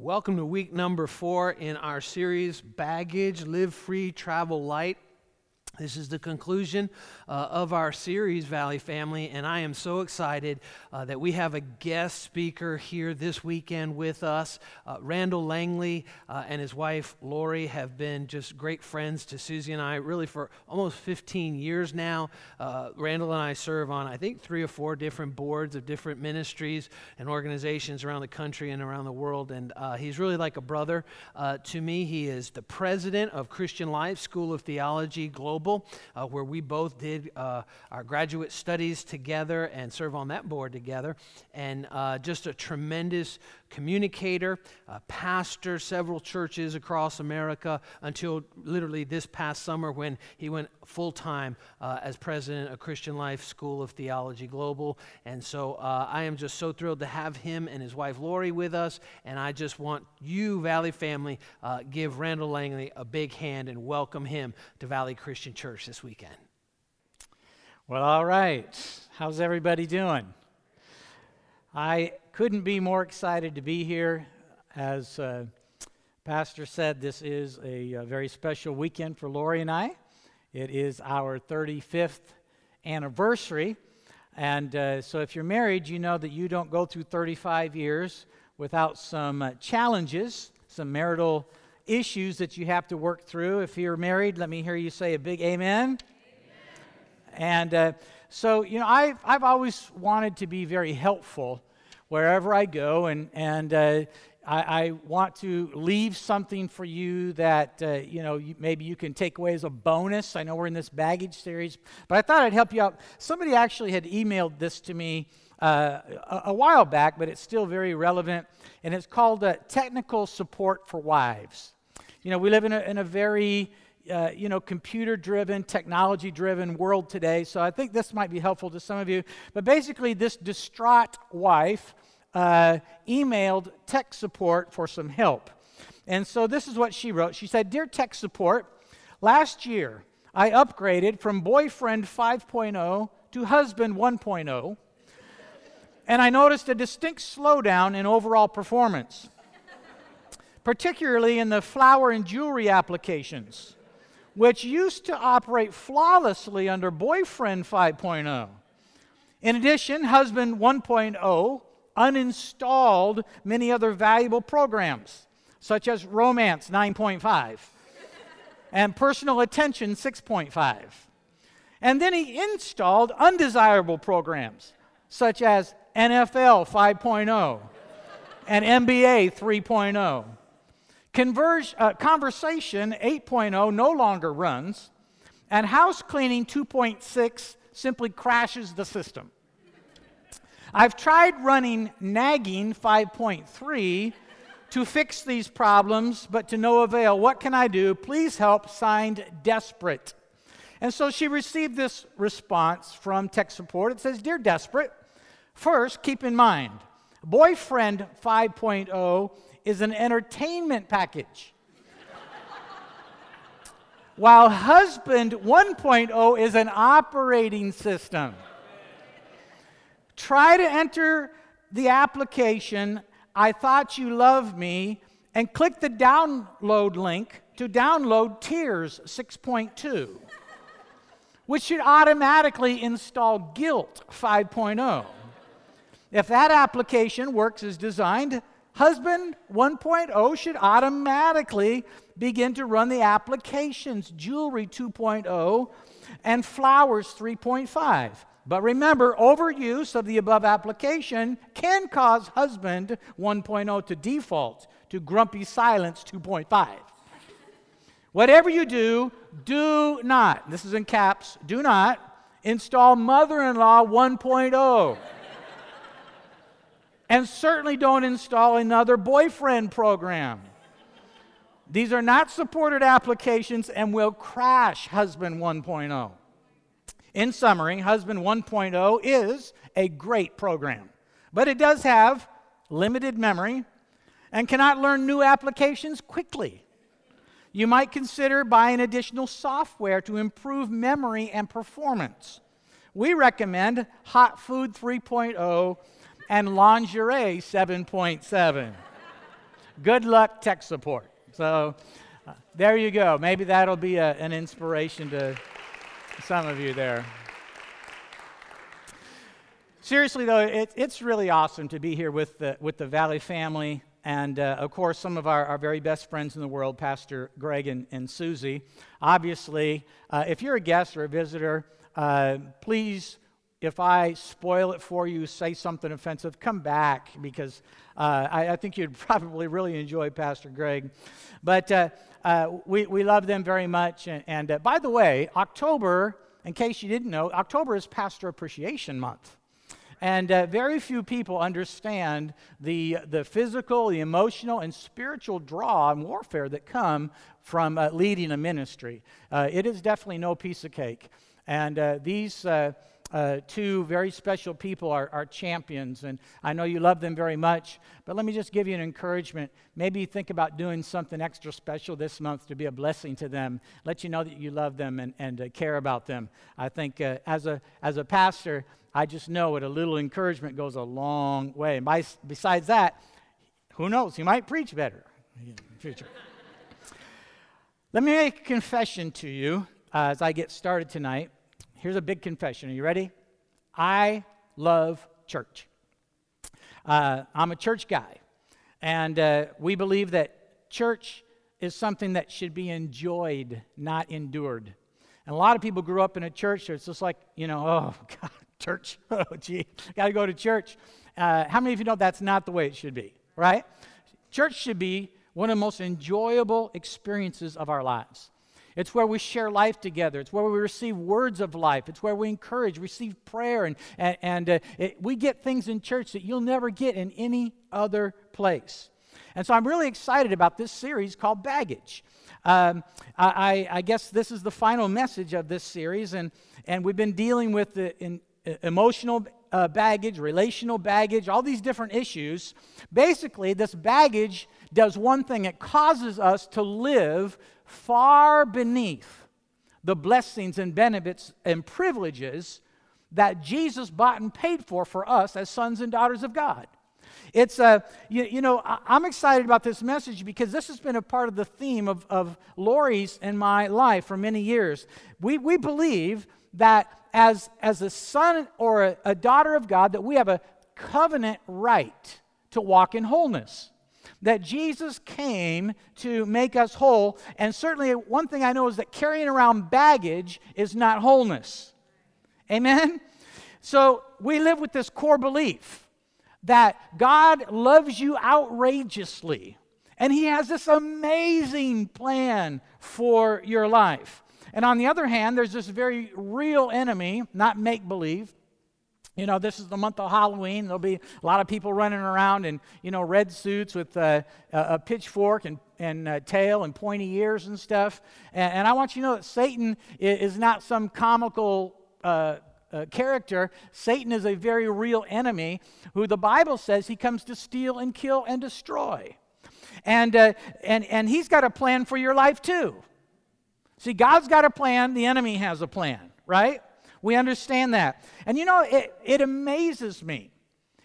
Welcome to week number four in our series, Baggage, Live Free, Travel Light. This is the conclusion uh, of our series, Valley Family, and I am so excited uh, that we have a guest speaker here this weekend with us. Uh, Randall Langley uh, and his wife Lori have been just great friends to Susie and I, really for almost 15 years now. Uh, Randall and I serve on, I think, three or four different boards of different ministries and organizations around the country and around the world, and uh, he's really like a brother to me. He is the president of Christian Life School of Theology Global uh, where we both did uh, our graduate studies together and serve on that board together. And uh, just a tremendous communicator, pastor, several churches across America until literally this past summer when he went full time uh, as president of Christian Life School of Theology Global. And so uh, I am just so thrilled to have him and his wife Lori with us. And I just want you, Valley family, uh, give Randall Langley a big hand and welcome him to Valley Christian Church this weekend. Well, all right. How's everybody doing? I couldn't be more excited to be here. As uh, Pastor said, this is a, a, very special weekend for Lori and I. It is our 35th anniversary. And uh, so, if you're married, you know that you don't go through 35 years without some uh, challenges, some marital issues that you have to work through. If you're married, let me hear you say a big amen. amen. And uh, so, you know, I've, I've always wanted to be very helpful wherever I go, and, and uh, I, I, want to leave something for you that, uh, you know, you, maybe you can take away as a bonus. I know we're in this baggage series, but I thought I'd help you out. Somebody actually had emailed this to me uh, a, a, while back, but it's still very relevant, and it's called uh, Technical Support for Wives. You know, we live in a, in a very uh, you know, computer driven, technology driven world today. So I think this might be helpful to some of you. But basically, this distraught wife uh, emailed tech support for some help. And so this is what she wrote. She said, Dear tech support, last year I upgraded from boyfriend 5.0 to husband 1.0, and I noticed a distinct slowdown in overall performance, particularly in the flower and jewelry applications, which used to operate flawlessly under boyfriend 5.0. In addition, husband 1.0 uninstalled many other valuable programs, such as Romance 9.5 and Personal Attention 6.5. And then he installed undesirable programs, such as NFL 5.0 and NBA 3.0. Converge, uh, Conversation 8.0 no longer runs, and House Cleaning 2.6 simply crashes the system. I've tried running nagging 5.3 to fix these problems, but to no avail. What can I do? Please help. Signed, Desperate. And so she received this response from tech support. It says Dear Desperate, first, keep in mind, Boyfriend 5.0 is an entertainment package. while Husband 1.0 is an operating system. Try to enter the application, I thought you loved me, and click the download link to download Tears 6.2, which should automatically install Guilt 5.0. If that application works as designed, Husband 1.0 should automatically begin to run the applications Jewelry 2.0 and Flowers 3.5. But remember, overuse of the above application can cause husband 1.0 to default to grumpy silence 2.5. Whatever you do, do not, this is in caps, do not install mother in law 1.0. and certainly don't install another boyfriend program. These are not supported applications and will crash husband 1.0. In summary, Husband 1.0 is a great program, but it does have limited memory and cannot learn new applications quickly. You might consider buying additional software to improve memory and performance. We recommend Hot Food 3.0 and Lingerie 7.7. Good luck, tech support. So uh, there you go. Maybe that'll be a, an inspiration to some of you there. Seriously, though, it, it's really awesome to be here with the, with the Valley family and, uh, of course, some of our, our very best friends in the world, Pastor Greg and, and Susie. Obviously, uh, if you're a guest or a visitor, uh, please if I spoil it for you, say something offensive, come back because uh, I, I, think you'd probably really enjoy Pastor Greg. But uh, uh, we, we love them very much. And, and uh, by the way, October, in case you didn't know, October is Pastor Appreciation Month. And uh, very few people understand the, the physical, the emotional, and spiritual draw and warfare that come from uh, leading a ministry. it is definitely no piece of cake. And these uh, two very special people are, champions, and I know you love them very much. But let me just give you an encouragement. Maybe think about doing something extra special this month to be a blessing to them, let you know that you love them and, and uh, care about them. I think uh, as, a, as a pastor, I just know that a little encouragement goes a long way. And by, besides that, who knows? You might preach better in the future. Let me make a confession to you as I get started tonight. Here's a big confession. Are you ready? I love church. Uh, I'm a church guy, and uh, we believe that church is something that should be enjoyed, not endured. And a lot of people grew up in a church, so it's just like, you know, oh, God, church, oh, gee, got to go to church. Uh, how many of you know that's not the way it should be, right? Church should be one of the most enjoyable experiences of our lives. It's where we share life together. It's where we receive words of life. It's where we encourage, receive prayer, and, and, and uh, it, we get things in church that you'll never get in any other place. And so I'm really excited about this series called Baggage. Um, I, I, guess this is the final message of this series, and, and we've been dealing with the in, uh, emotional uh, baggage, relational baggage, all these different issues. Basically, this baggage does one thing it causes us to live far beneath the blessings and benefits and privileges that Jesus bought and paid for for us as sons and daughters of God. It's a, uh, you, you know, I'm excited about this message because this has been a part of the theme of, of Lori's and my life for many years. We, we believe that as, as a son or a, a daughter of God, that we have a covenant right to walk in wholeness that Jesus came to make us whole. And certainly, one thing I know is that carrying around baggage is not wholeness. Amen? So, we live with this core belief that God loves you outrageously. And He has this amazing plan for your life. And on the other hand, there's this very real enemy, not make believe, you know, this is the month of Halloween. There'll be a lot of people running around in, you know, red suits with uh, a pitchfork and, and uh, tail and pointy ears and stuff. And, and, I want you to know that Satan is not some comical uh, uh, character. Satan is a very real enemy who the Bible says he comes to steal and kill and destroy. And, uh, and, and he's got a plan for your life too. See, God's got a plan, the enemy has a plan, right? We understand that. And you know, it, it amazes me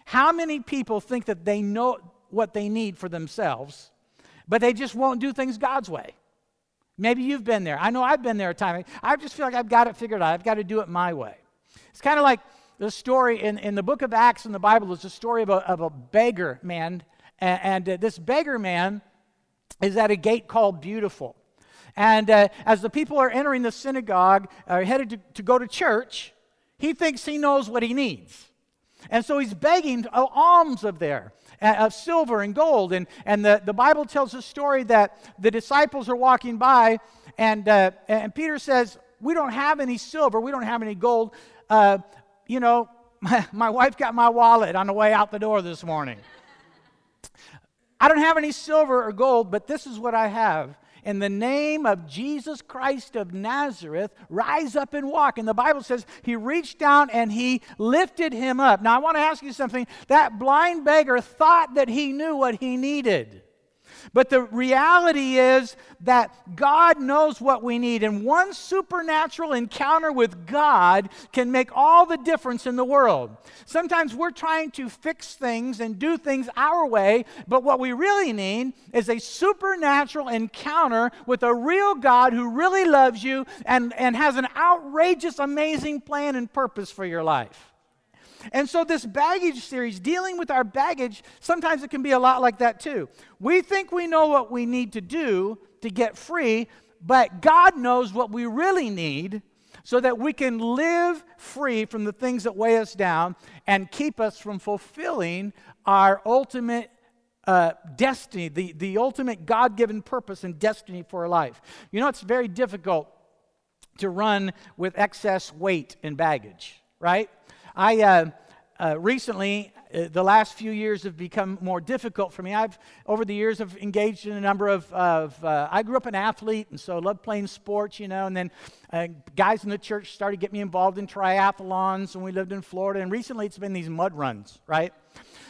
how many people think that they know what they need for themselves, but they just won't do things God's way. Maybe you've been there. I know I've been there a time. I just feel like I've got it figured out. I've got to do it my way. It's kind of like the story in, in the book of Acts in the Bible is a story of a, of a beggar man. And, and uh, this beggar man is at a gate called Beautiful. And uh, as the people are entering the synagogue, uh, headed to, to go to church, he thinks he knows what he needs. And so he's begging alms of there, uh, of silver and gold. And, and the, the Bible tells a story that the disciples are walking by, and, uh, and Peter says, We don't have any silver, we don't have any gold. Uh, you know, my, my wife got my wallet on the way out the door this morning. I don't have any silver or gold, but this is what I have in the name of Jesus Christ of Nazareth, rise up and walk. And the Bible says he reached down and he lifted him up. Now, I want to ask you something. That blind beggar thought that he knew what he needed. But the reality is that God knows what we need, and one supernatural encounter with God can make all the difference in the world. Sometimes we're trying to fix things and do things our way, but what we really need is a supernatural encounter with a real God who really loves you and, and has an outrageous, amazing plan and purpose for your life. And so, this baggage series, dealing with our baggage, sometimes it can be a lot like that too. We think we know what we need to do to get free, but God knows what we really need so that we can live free from the things that weigh us down and keep us from fulfilling our ultimate uh, destiny, the, the ultimate God given purpose and destiny for life. You know, it's very difficult to run with excess weight and baggage, right? I uh, uh, recently, uh, the last few years have become more difficult for me. I've, over the years, have engaged in a number of, of uh, I grew up an athlete, and so I loved playing sports, you know, and then uh, guys in the church started to get me involved in triathlons when we lived in Florida, and recently it's been these mud runs, right?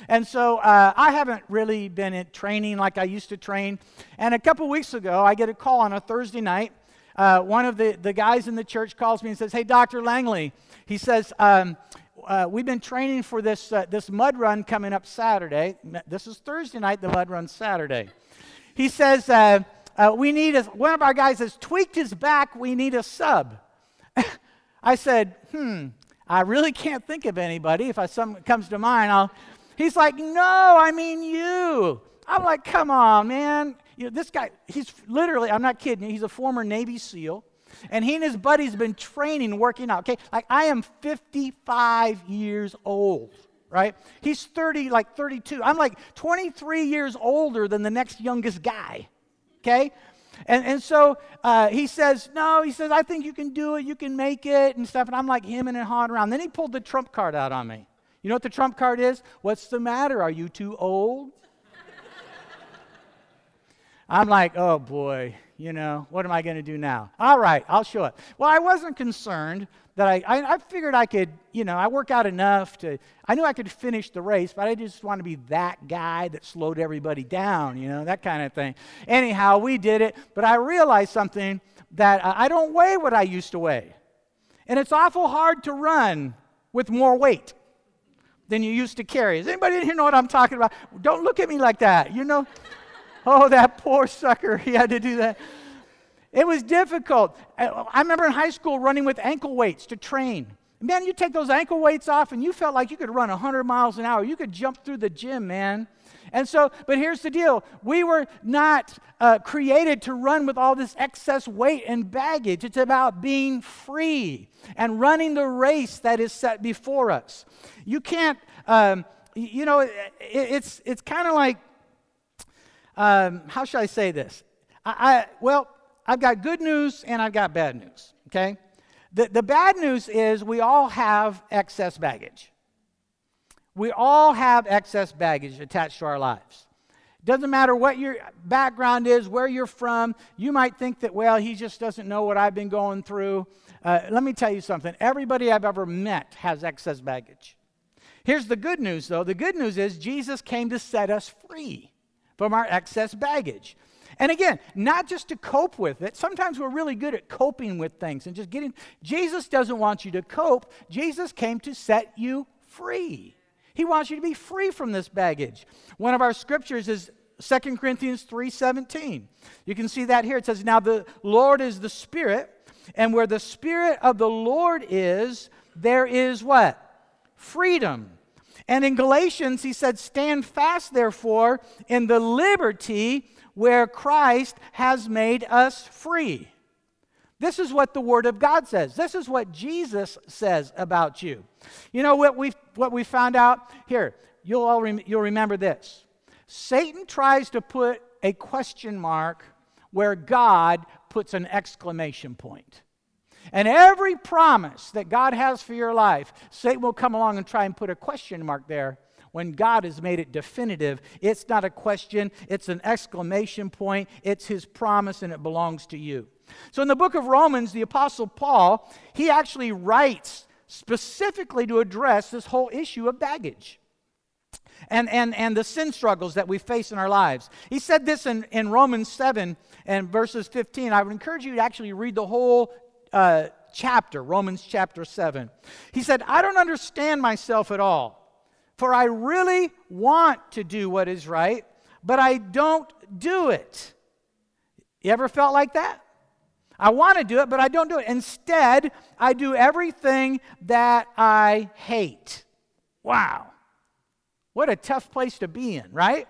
And so uh, I haven't really been in training like I used to train. And a couple weeks ago, I get a call on a Thursday night. Uh, one of the, the guys in the church calls me and says, Hey, Dr. Langley, he says, um, uh, we've been training for this, uh, this mud run coming up Saturday. This is Thursday night, the mud run Saturday. He says, uh, uh we need a, one of our guys has tweaked his back, we need a sub. I said, hmm, I really can't think of anybody. If I, some comes to mind, I'll. He's like, no, I mean you. I'm like, come on, man. You know, this guy, he's literally, I'm not kidding he's a former Navy SEAL. And he and his buddies been training, working out. Okay, like I am 55 years old, right? He's 30, like 32. I'm like 23 years older than the next youngest guy, okay? And, and so uh, he says, No, he says, I think you can do it, you can make it, and stuff. And I'm like him and hawing around. Then he pulled the trump card out on me. You know what the trump card is? What's the matter? Are you too old? I'm like, oh boy, you know, what am I going to do now? All right, I'll show up. Well, I wasn't concerned that I, I, I, figured I could, you know, I work out enough to, I knew I could finish the race, but I just want to be that guy that slowed everybody down, you know, that kind of thing. Anyhow, we did it, but I realized something that I don't weigh what I used to weigh. And it's awful hard to run with more weight than you used to carry. Does anybody in here know what I'm talking about? Don't look at me like that, you know. Oh, that poor sucker. He had to do that. It was difficult. I remember in high school running with ankle weights to train. Man, you take those ankle weights off and you felt like you could run 100 miles an hour. You could jump through the gym, man. And so, but here's the deal we were not uh, created to run with all this excess weight and baggage. It's about being free and running the race that is set before us. You can't, um, you know, it, it's, it's kind of like um, how should I say this? I, I, well, I've got good news and I've got bad news, okay? The, the bad news is we all have excess baggage. We all have excess baggage attached to our lives. Doesn't matter what your background is, where you're from. You might think that, well, he just doesn't know what I've been going through. Uh, let me tell you something. Everybody I've ever met has excess baggage. Here's the good news, though. The good news is Jesus came to set us free from our excess baggage. And again, not just to cope with it. Sometimes we're really good at coping with things and just getting. Jesus doesn't want you to cope. Jesus came to set you free. He wants you to be free from this baggage. One of our scriptures is 2 Corinthians 3:17. You can see that here. It says, "Now the Lord is the Spirit, and where the Spirit of the Lord is, there is what? Freedom. And in Galatians, he said, Stand fast, therefore, in the liberty where Christ has made us free. This is what the Word of God says. This is what Jesus says about you. You know what we what we found out here. You'll all rem- you'll remember this. Satan tries to put a question mark where God puts an exclamation point. And every promise that God has for your life, Satan will come along and try and put a question mark there when God has made it definitive. It's not a question, it's an exclamation point. It's his promise and it belongs to you. So in the book of Romans, the Apostle Paul, he actually writes specifically to address this whole issue of baggage. and, and, and the sin struggles that we face in our lives. He said this in, in Romans 7 and verses 15. I would encourage you to actually read the whole uh, chapter, Romans chapter 7. He said, I don't understand myself at all, for I really want to do what is right, but I don't do it. You ever felt like that? I want to do it, but I don't do it. Instead, I do everything that I hate. Wow. What a tough place to be in, right?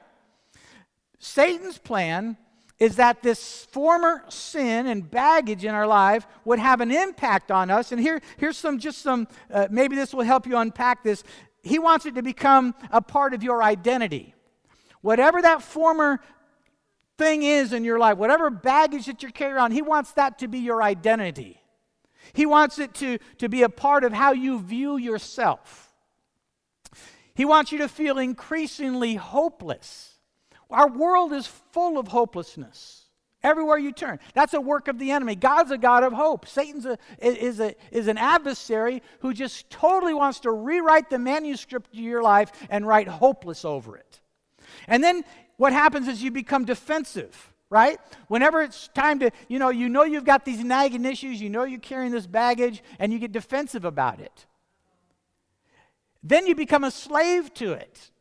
Satan's plan is that this former sin and baggage in our life would have an impact on us. And here, here's some, just some, uh, maybe this will help you unpack this. He wants it to become a part of your identity. Whatever that former thing is in your life, whatever baggage that you're carrying on, he wants that to be your identity. He wants it to, to be a part of how you view yourself. He wants you to feel increasingly hopeless. Our world is full of hopelessness. Everywhere you turn. That's a work of the enemy. God's a God of hope. Satan's a, is, a, is an adversary who just totally wants to rewrite the manuscript of your life and write hopeless over it. And then what happens is you become defensive right? Whenever it's time to, you know, you know you've got these nagging issues, you know you're carrying this baggage, and you get defensive about it. Then you become a slave to it.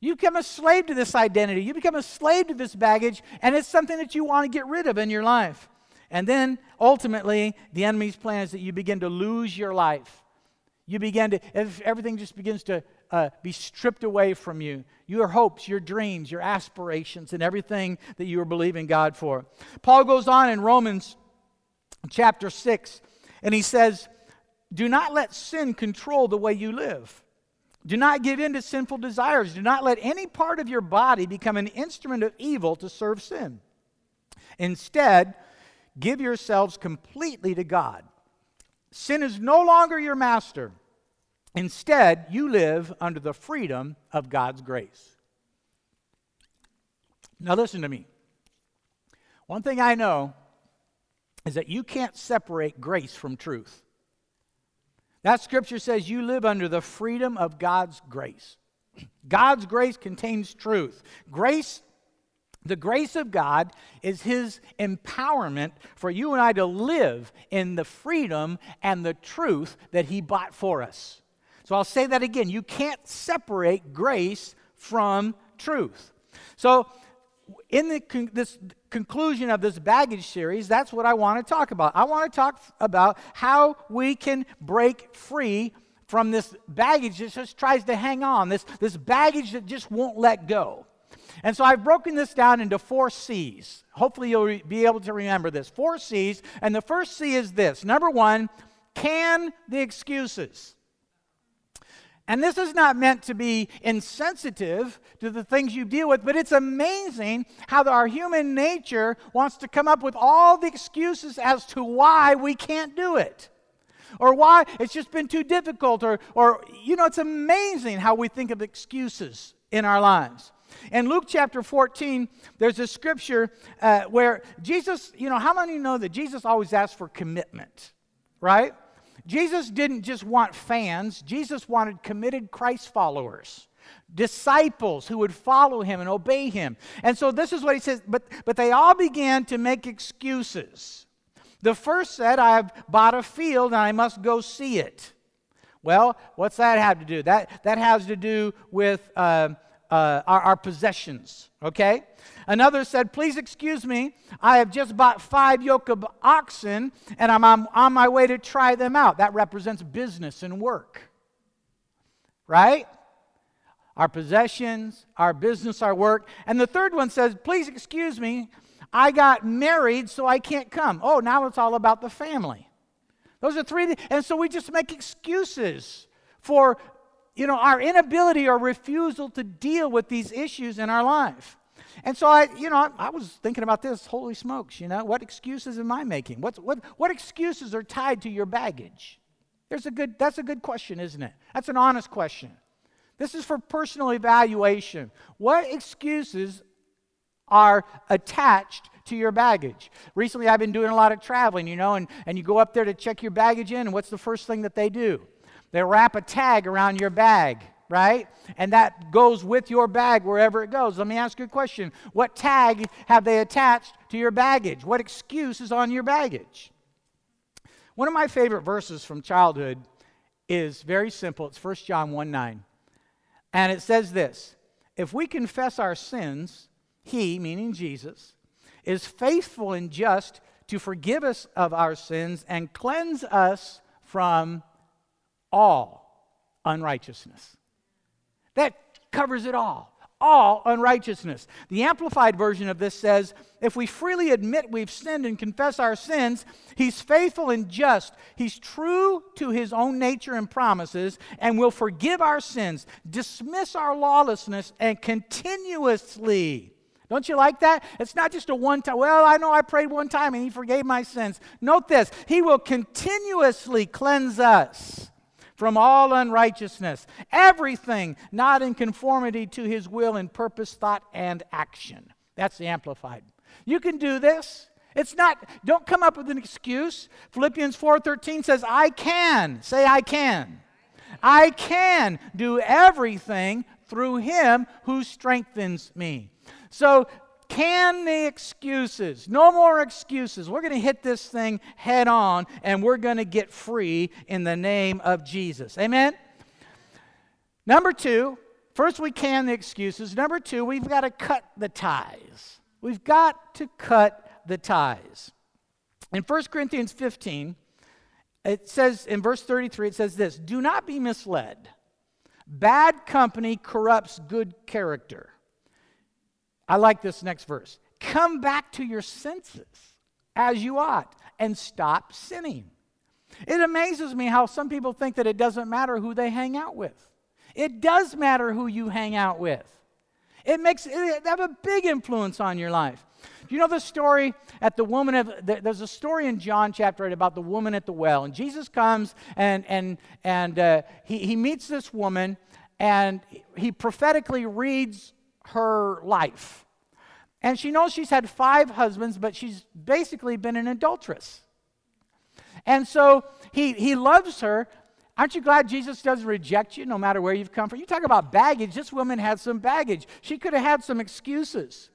You become a slave to this identity. You become a slave to this baggage, and it's something that you want to get rid of in your life. And then ultimately, the enemy's plan is that you begin to lose your life. You begin to, if everything just begins to uh, be stripped away from you. Your hopes, your dreams, your aspirations, and everything that you are believing God for. Paul goes on in Romans chapter 6, and he says, Do not let sin control the way you live. Do not give in to sinful desires. Do not let any part of your body become an instrument of evil to serve sin. Instead, give yourselves completely to God. Sin is no longer your master. Instead, you live under the freedom of God's grace. Now, listen to me. One thing I know is that you can't separate grace from truth. That scripture says you live under the freedom of God's grace. God's grace contains truth. Grace, the grace of God, is His empowerment for you and I to live in the freedom and the truth that He bought for us. So I'll say that again. You can't separate grace from truth. So, in the con- this conclusion of this baggage series, that's what I want to talk about. I want to talk about how we can break free from this baggage that just tries to hang on, this, this baggage that just won't let go. And so I've broken this down into four C's. Hopefully, you'll re- be able to remember this. Four C's. And the first C is this number one, can the excuses. And this is not meant to be insensitive to the things you deal with, but it's amazing how our human nature wants to come up with all the excuses as to why we can't do it. Or why it's just been too difficult, or, or you know, it's amazing how we think of excuses in our lives. In Luke chapter 14, there's a scripture uh, where Jesus, you know, how many know that Jesus always asks for commitment, right? Jesus didn't just want fans, Jesus wanted committed Christ followers. Disciples who would follow him and obey him. And so this is what he says, but, but they all began to make excuses. The first said, I have bought a field and I must go see it. Well, what's that have to do? That, that has to do with uh, uh, our, our possessions, okay? Another said, Please excuse me, I have just bought five yoke of oxen and I'm on, on my way to try them out. That represents business and work, right? Our possessions, our business, our work. And the third one says, Please excuse me, I got married, so I can't come. Oh, now it's all about the family. Those are three. And so we just make excuses for you know, our inability or refusal to deal with these issues in our life. And so I, you know, I, I, was thinking about this. Holy smokes, you know, what excuses am I making? What's, what, what excuses are tied to your baggage? There's a good, that's a good question, isn't it? That's an honest question. This is for personal evaluation. What excuses are attached to your baggage? Recently, I've been doing a lot of traveling, you know, and, and you go up there to check your baggage in, and what's the first thing that they do? They wrap a tag around your bag, right? And that goes with your bag wherever it goes. Let me ask you a question. What tag have they attached to your baggage? What excuse is on your baggage? One of my favorite verses from childhood is very simple. It's 1 John 1 9. And it says this If we confess our sins, he, meaning Jesus, is faithful and just to forgive us of our sins and cleanse us from all unrighteousness. That covers it all. All unrighteousness. The Amplified version of this says if we freely admit we've sinned and confess our sins, He's faithful and just. He's true to His own nature and promises and will forgive our sins, dismiss our lawlessness, and continuously. Don't you like that? It's not just a one time, well, I know I prayed one time and He forgave my sins. Note this He will continuously cleanse us from all unrighteousness, everything not in conformity to his will in purpose, thought, and action. That's the Amplified. You can do this. It's not, don't come up with an excuse. Philippians 4:13 says, I can. Say, I can. I can do everything through him who strengthens me. So can the excuses. No more excuses. We're going to hit this thing head on and we're going to get free in the name of Jesus. Amen? Number two, first we can the excuses. Number two, we've got to cut the ties. We've got to cut the ties. In 1 Corinthians 15, it says in verse 33, it says this Do not be misled. Bad company corrupts good character. I like this next verse. Come back to your senses as you ought and stop sinning. It amazes me how some people think that it doesn't matter who they hang out with. It does matter who you hang out with. It makes it have a big influence on your life. Do you know the story at the woman of there's a story in John chapter 8 about the woman at the well and Jesus comes and and and uh, he, he meets this woman and he prophetically reads her life. And she knows she's had five husbands, but she's basically been an adulteress. And so he, he loves her. Aren't you glad Jesus doesn't reject you no matter where you've come from? You talk about baggage. This woman had some baggage. She could have had some excuses.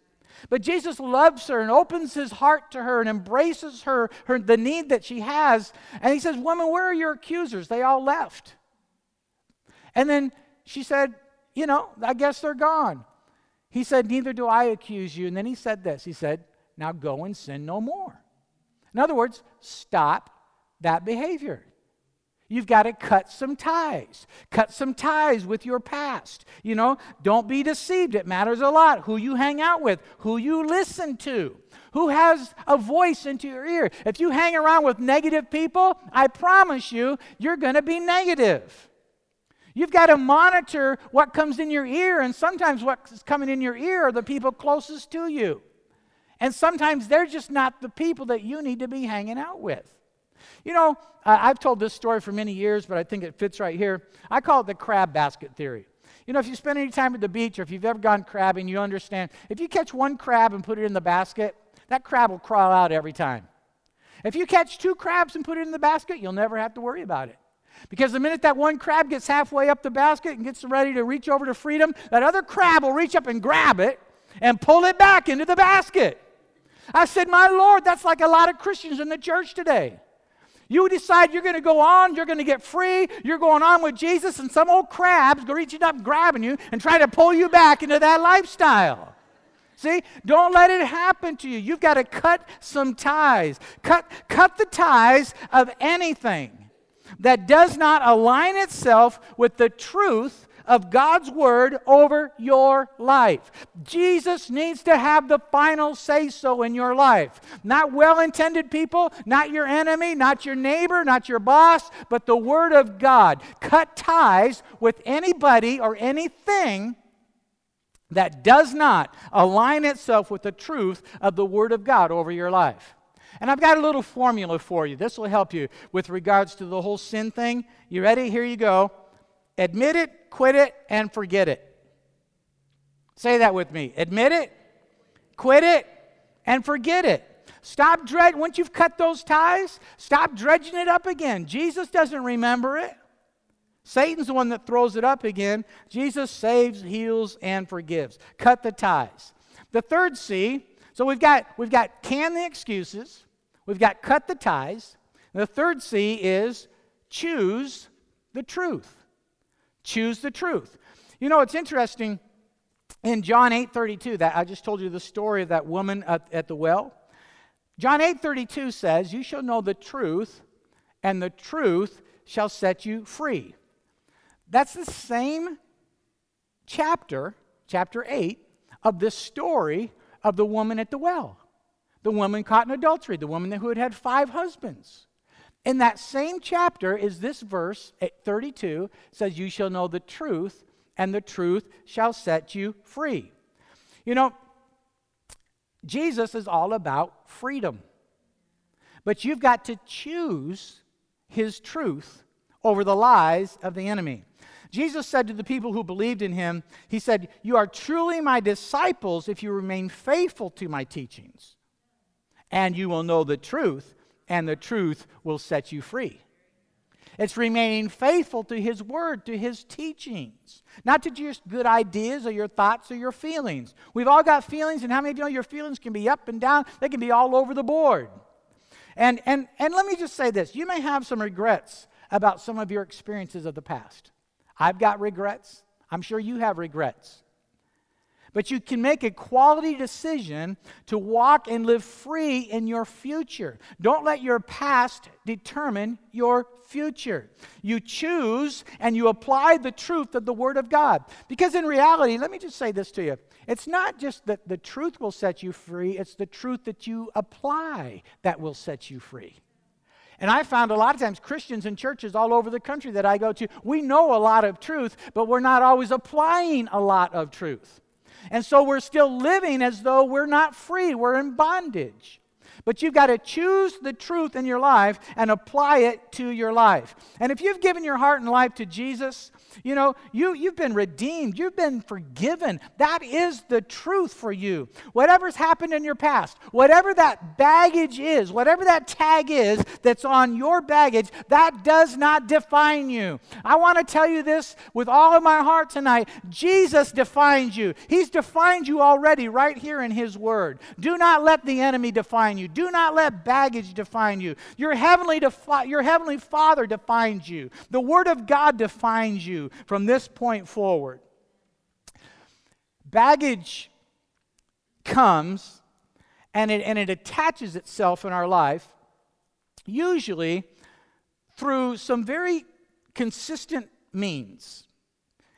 But Jesus loves her and opens his heart to her and embraces her, her the need that she has. And he says, Woman, where are your accusers? They all left. And then she said, You know, I guess they're gone. He said, Neither do I accuse you. And then he said this He said, Now go and sin no more. In other words, stop that behavior. You've got to cut some ties. Cut some ties with your past. You know, don't be deceived. It matters a lot who you hang out with, who you listen to, who has a voice into your ear. If you hang around with negative people, I promise you, you're going to be negative. You've got to monitor what comes in your ear, and sometimes what's coming in your ear are the people closest to you. And sometimes they're just not the people that you need to be hanging out with. You know, I've told this story for many years, but I think it fits right here. I call it the crab basket theory. You know, if you spend any time at the beach or if you've ever gone crabbing, you understand if you catch one crab and put it in the basket, that crab will crawl out every time. If you catch two crabs and put it in the basket, you'll never have to worry about it. Because the minute that one crab gets halfway up the basket and gets ready to reach over to freedom, that other crab will reach up and grab it and pull it back into the basket. I said, My Lord, that's like a lot of Christians in the church today. You decide you're going to go on, you're going to get free, you're going on with Jesus, and some old crab's reaching up, grabbing you, and trying to pull you back into that lifestyle. See, don't let it happen to you. You've got to cut some ties. Cut, cut the ties of anything that does not align itself with the truth of God's word over your life. Jesus needs to have the final say so in your life. Not well intended people, not your enemy, not your neighbor, not your boss, but the word of God. Cut ties with anybody or anything that does not align itself with the truth of the word of God over your life. And I've got a little formula for you. This will help you with regards to the whole sin thing. You ready? Here you go. Admit it, quit it, and forget it. Say that with me. Admit it, quit it, and forget it. Stop dredging. Once you've cut those ties, stop dredging it up again. Jesus doesn't remember it. Satan's the one that throws it up again. Jesus saves, heals, and forgives. Cut the ties. The third C, so we've got we've got can the excuses, we've got cut the ties. The third C is choose the truth. Choose the truth. You know, it's interesting in John 8:32 that I just told you the story of that woman at, at the well. John 8:32 says, "You shall know the truth, and the truth shall set you free." That's the same chapter, chapter 8 of this story of the woman at the well. The woman caught in adultery, the woman who had had five husbands. In that same chapter is this verse at 32 says you shall know the truth and the truth shall set you free. You know, Jesus is all about freedom. But you've got to choose his truth over the lies of the enemy. Jesus said to the people who believed in him, He said, You are truly my disciples if you remain faithful to my teachings, and you will know the truth, and the truth will set you free. It's remaining faithful to His Word, to His teachings, not to just good ideas or your thoughts or your feelings. We've all got feelings, and how many of you know your feelings can be up and down? They can be all over the board. And, and, and let me just say this you may have some regrets about some of your experiences of the past. I've got regrets. I'm sure you have regrets. But you can make a quality decision to walk and live free in your future. Don't let your past determine your future. You choose and you apply the truth of the Word of God. Because in reality, let me just say this to you it's not just that the truth will set you free, it's the truth that you apply that will set you free. And I found a lot of times Christians in churches all over the country that I go to, we know a lot of truth, but we're not always applying a lot of truth. And so we're still living as though we're not free, we're in bondage. But you've got to choose the truth in your life and apply it to your life. And if you've given your heart and life to Jesus, you know, you, you've been redeemed, you've been forgiven. That is the truth for you. Whatever's happened in your past, whatever that baggage is, whatever that tag is that's on your baggage, that does not define you. I want to tell you this with all of my heart tonight Jesus defines you. He's defined you already right here in His Word. Do not let the enemy define you, do not let baggage define you. Your heavenly, defi- your heavenly Father defines you, the Word of God defines you from this point forward. Baggage comes and it, and it attaches itself in our life, usually through some very consistent means.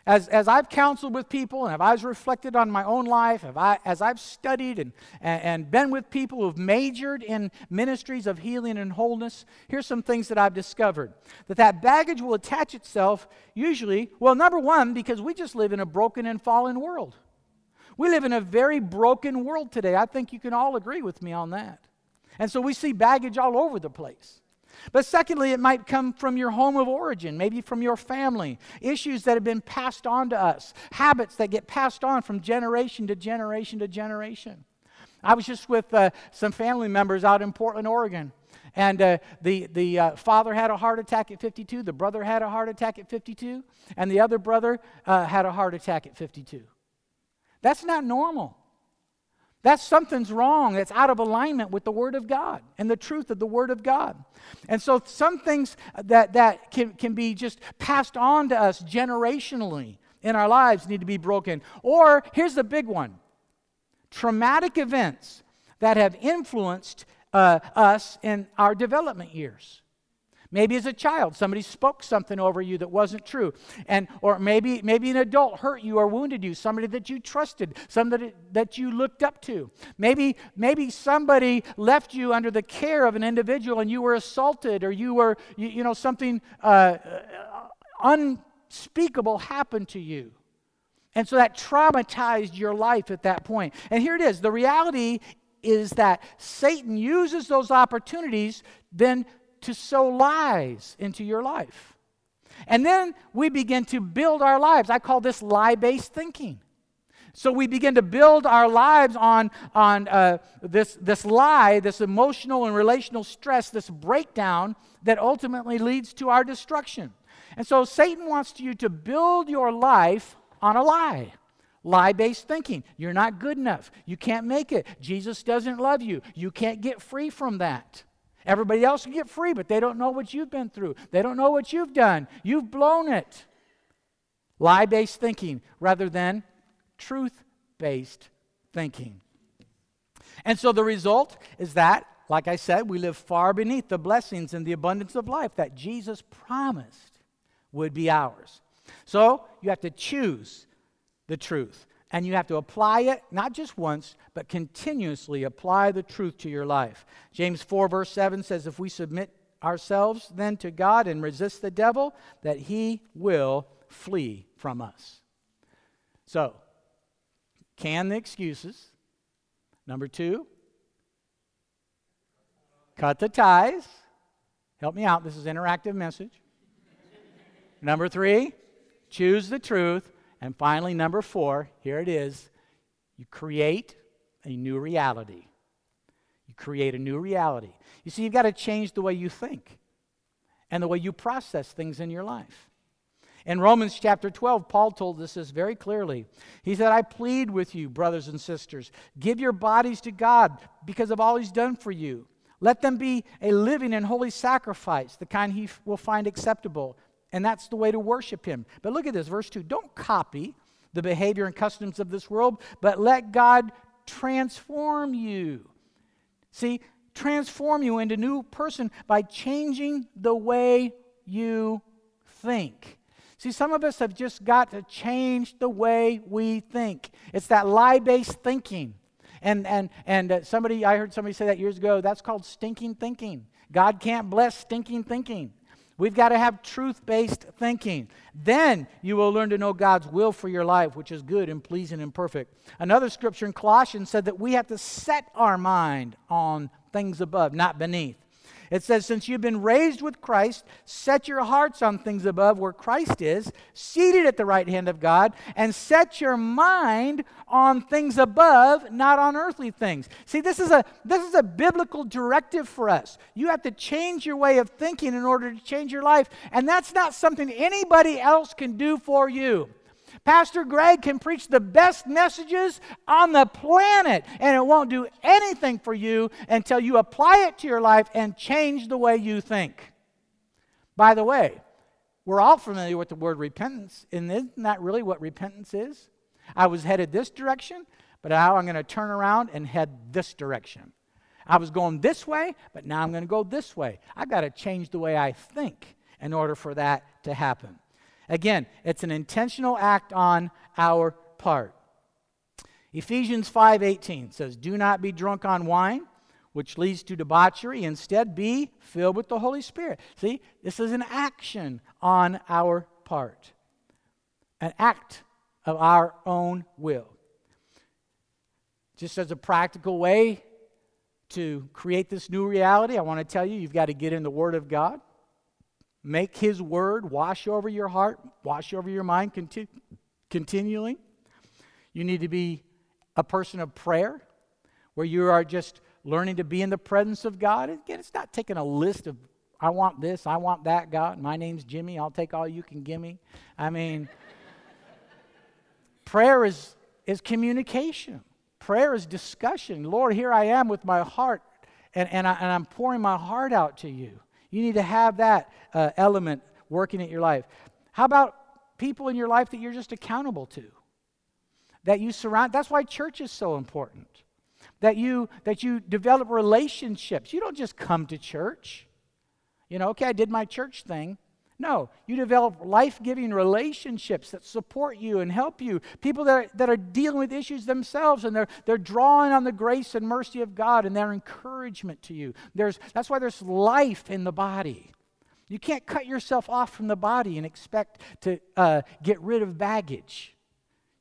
As, as I've counseled with people and have I've reflected on my own life, I, as I've studied and, and, and been with people who've majored in ministries of healing and wholeness, here's some things that I've discovered. That that baggage will attach itself usually, well, number one, because we just live in a broken and fallen world. We live in a very broken world today. I think you can all agree with me on that. And so we see baggage all over the place. But secondly, it might come from your home of origin, maybe from your family, issues that have been passed on to us, habits that get passed on from generation to generation to generation. I was just with uh, some family members out in Portland, Oregon. And uh, the, the uh, father had a heart attack at 52, the brother had a heart attack at 52, and the other brother uh, had a heart attack at 52. That's not normal. That's something's wrong. It's out of alignment with the Word of God and the truth of the Word of God. And so some things that, that can, can be just passed on to us generationally in our lives need to be broken. Or here's the big one traumatic events that have influenced uh, us in our development years. Maybe as a child, somebody spoke something over you that wasn't true. And, or maybe, maybe an adult hurt you or wounded you, somebody that you trusted, somebody that you looked up to. Maybe, maybe somebody left you under the care of an individual and you were assaulted or you were, you, you know, something uh, unspeakable happened to you. And so that traumatized your life at that point. And here it is the reality is that Satan uses those opportunities then to sow lies into your life. And then we begin to build our lives. I call this lie based thinking. So we begin to build our lives on, on uh, this, this lie, this emotional and relational stress, this breakdown that ultimately leads to our destruction. And so Satan wants you to build your life on a lie. Lie based thinking. You're not good enough. You can't make it. Jesus doesn't love you. You can't get free from that. Everybody else can get free, but they don't know what you've been through. They don't know what you've done. You've blown it. Lie based thinking rather than truth based thinking. And so the result is that, like I said, we live far beneath the blessings and the abundance of life that Jesus promised would be ours. So you have to choose the truth. And you have to apply it, not just once, but continuously apply the truth to your life. James 4, verse 7 says, If we submit ourselves then to God and resist the devil, that he will flee from us. So, can the excuses. Number two, cut the ties. Help me out. This is interactive message. Number three, choose the truth. And finally, number four, here it is you create a new reality. You create a new reality. You see, you've got to change the way you think and the way you process things in your life. In Romans chapter 12, Paul told us this very clearly. He said, I plead with you, brothers and sisters, give your bodies to God because of all he's done for you. Let them be a living and holy sacrifice, the kind he will find acceptable and that's the way to worship him. But look at this, verse 2. Don't copy the behavior and customs of this world, but let God transform you. See, transform you into a new person by changing the way you think. See, some of us have just got to change the way we think. It's that lie based thinking. And, and, and uh, somebody, I heard somebody say that years ago, that's called stinking thinking. God can't bless stinking thinking. We've got to have truth based thinking. Then you will learn to know God's will for your life, which is good and pleasing and perfect. Another scripture in Colossians said that we have to set our mind on things above, not beneath. It says, Since you've been raised with Christ, set your hearts on things above where Christ is, seated at the right hand of God, and set your mind on things above, not on earthly things. See, this is a, this is a biblical directive for us. You have to change your way of thinking in order to change your life, and that's not something anybody else can do for you. Pastor Greg can preach the best messages on the planet, and it won't do anything for you until you apply it to your life and change the way you think. By the way, we're all familiar with the word repentance, and isn't that really what repentance is? I was headed this direction, but now I'm going to turn around and head this direction. I was going this way, but now I'm going to go this way. I've got to change the way I think in order for that to happen. Again, it's an intentional act on our part. Ephesians 5:18 says, "Do not be drunk on wine, which leads to debauchery. Instead, be filled with the Holy Spirit." See, this is an action on our part. An act of our own will. Just as a practical way to create this new reality, I want to tell you you've got to get in the Word of God. Make His word wash over your heart, wash over your mind conti- continually. You need to be a person of prayer where you are just learning to be in the presence of God. Again, it's not taking a list of, I want this, I want that, God. My name's Jimmy, I'll take all you can give me. I mean, prayer is, is communication, prayer is discussion. Lord, here I am with my heart, and, and, I, and I'm pouring my heart out to you. You need to have that uh, element working in your life. How about people in your life that you're just accountable to? That you surround, that's why church is so important. That you that you develop relationships. You don't just come to church. You know, okay, I did my church thing. No, you develop life giving relationships that support you and help you. People that are, that are dealing with issues themselves and they're, they're drawing on the grace and mercy of God and their encouragement to you. There's, that's why there's life in the body. You can't cut yourself off from the body and expect to uh, get rid of baggage.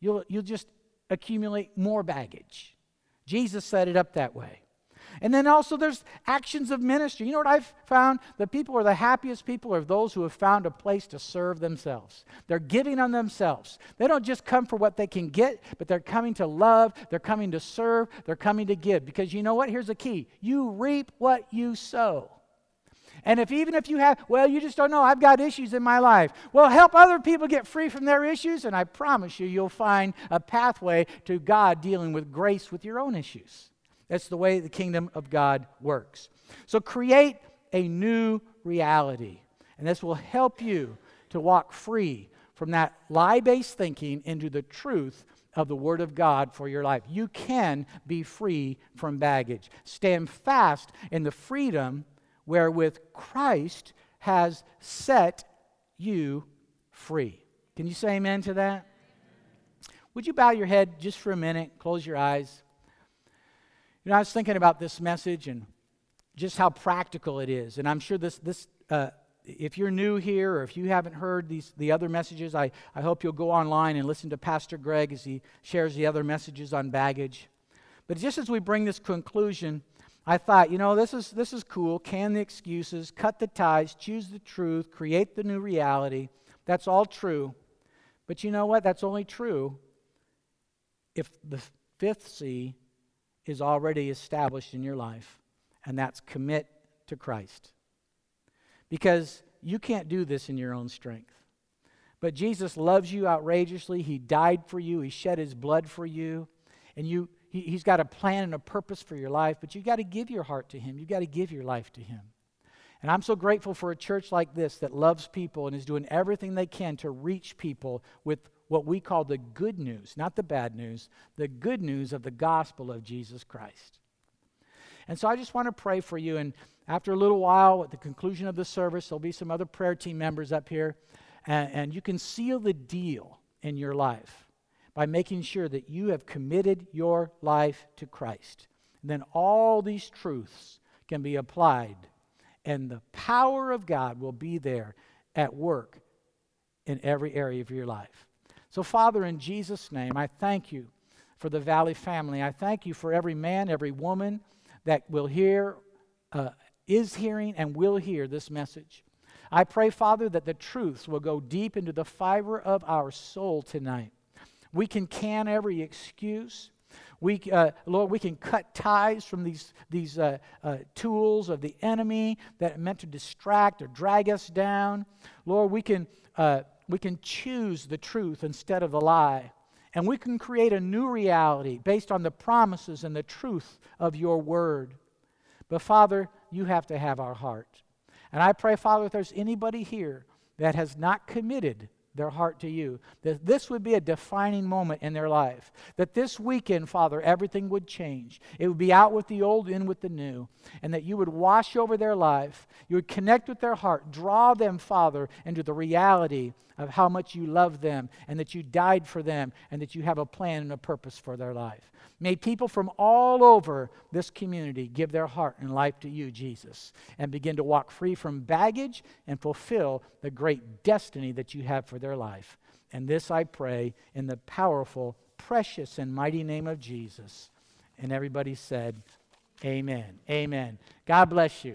You'll, you'll just accumulate more baggage. Jesus set it up that way. And then also there's actions of ministry. You know what I've found? The people who are the happiest people are those who have found a place to serve themselves. They're giving on themselves. They don't just come for what they can get, but they're coming to love, they're coming to serve, they're coming to give. Because you know what? Here's the key you reap what you sow. And if even if you have, well, you just don't know, I've got issues in my life. Well, help other people get free from their issues, and I promise you, you'll find a pathway to God dealing with grace with your own issues. That's the way the kingdom of God works. So create a new reality, and this will help you to walk free from that lie based thinking into the truth of the Word of God for your life. You can be free from baggage. Stand fast in the freedom wherewith Christ has set you free. Can you say amen to that? Would you bow your head just for a minute, close your eyes? You know, I was thinking about this message and just how practical it is. And I'm sure this, this uh, if you're new here or if you haven't heard these, the other messages, I, I hope you'll go online and listen to Pastor Greg as he shares the other messages on baggage. But just as we bring this conclusion, I thought, you know, this is, this is cool. Can the excuses, cut the ties, choose the truth, create the new reality. That's all true. But you know what? That's only true if the fifth C is already established in your life, and that's commit to Christ. Because you can't do this in your own strength. But Jesus loves you outrageously. He died for you, He shed His blood for you, and you he, he's got a plan and a purpose for your life, but you've got to give your heart to Him. You've got to give your life to Him. And I'm so grateful for a church like this that loves people and is doing everything they can to reach people with what we call the good news, not the bad news, the good news of the gospel of Jesus Christ. And so I just want to pray for you. And after a little while, at the conclusion of the service, there'll be some other prayer team members up here, and, and you can seal the deal in your life by making sure that you have committed your life to Christ. And then all these truths can be applied, and the power of God will be there at work in every area of your life. So, Father, in Jesus' name, I thank you for the Valley family. I thank you for every man, every woman that will hear, uh, is hearing, and will hear this message. I pray, Father, that the truths will go deep into the fiber of our soul tonight. We can can every excuse. We, uh, Lord, we can cut ties from these, these uh, uh, tools of the enemy that are meant to distract or drag us down. Lord, we can, uh, we can choose the truth instead of the lie. And we can create a new reality based on the promises and the truth of your word. But Father, you have to have our heart. And I pray, Father, if there's anybody here that has not committed their heart to you. That this would be a defining moment in their life. That this weekend, Father, everything would change. It would be out with the old, in with the new. And that you would wash over their life. You would connect with their heart. Draw them, Father, into the reality of how much you love them and that you died for them and that you have a plan and a purpose for their life. May people from all over this community give their heart and life to you, Jesus, and begin to walk free from baggage and fulfill the great destiny that you have for their life. And this I pray in the powerful, precious, and mighty name of Jesus. And everybody said, Amen. Amen. God bless you.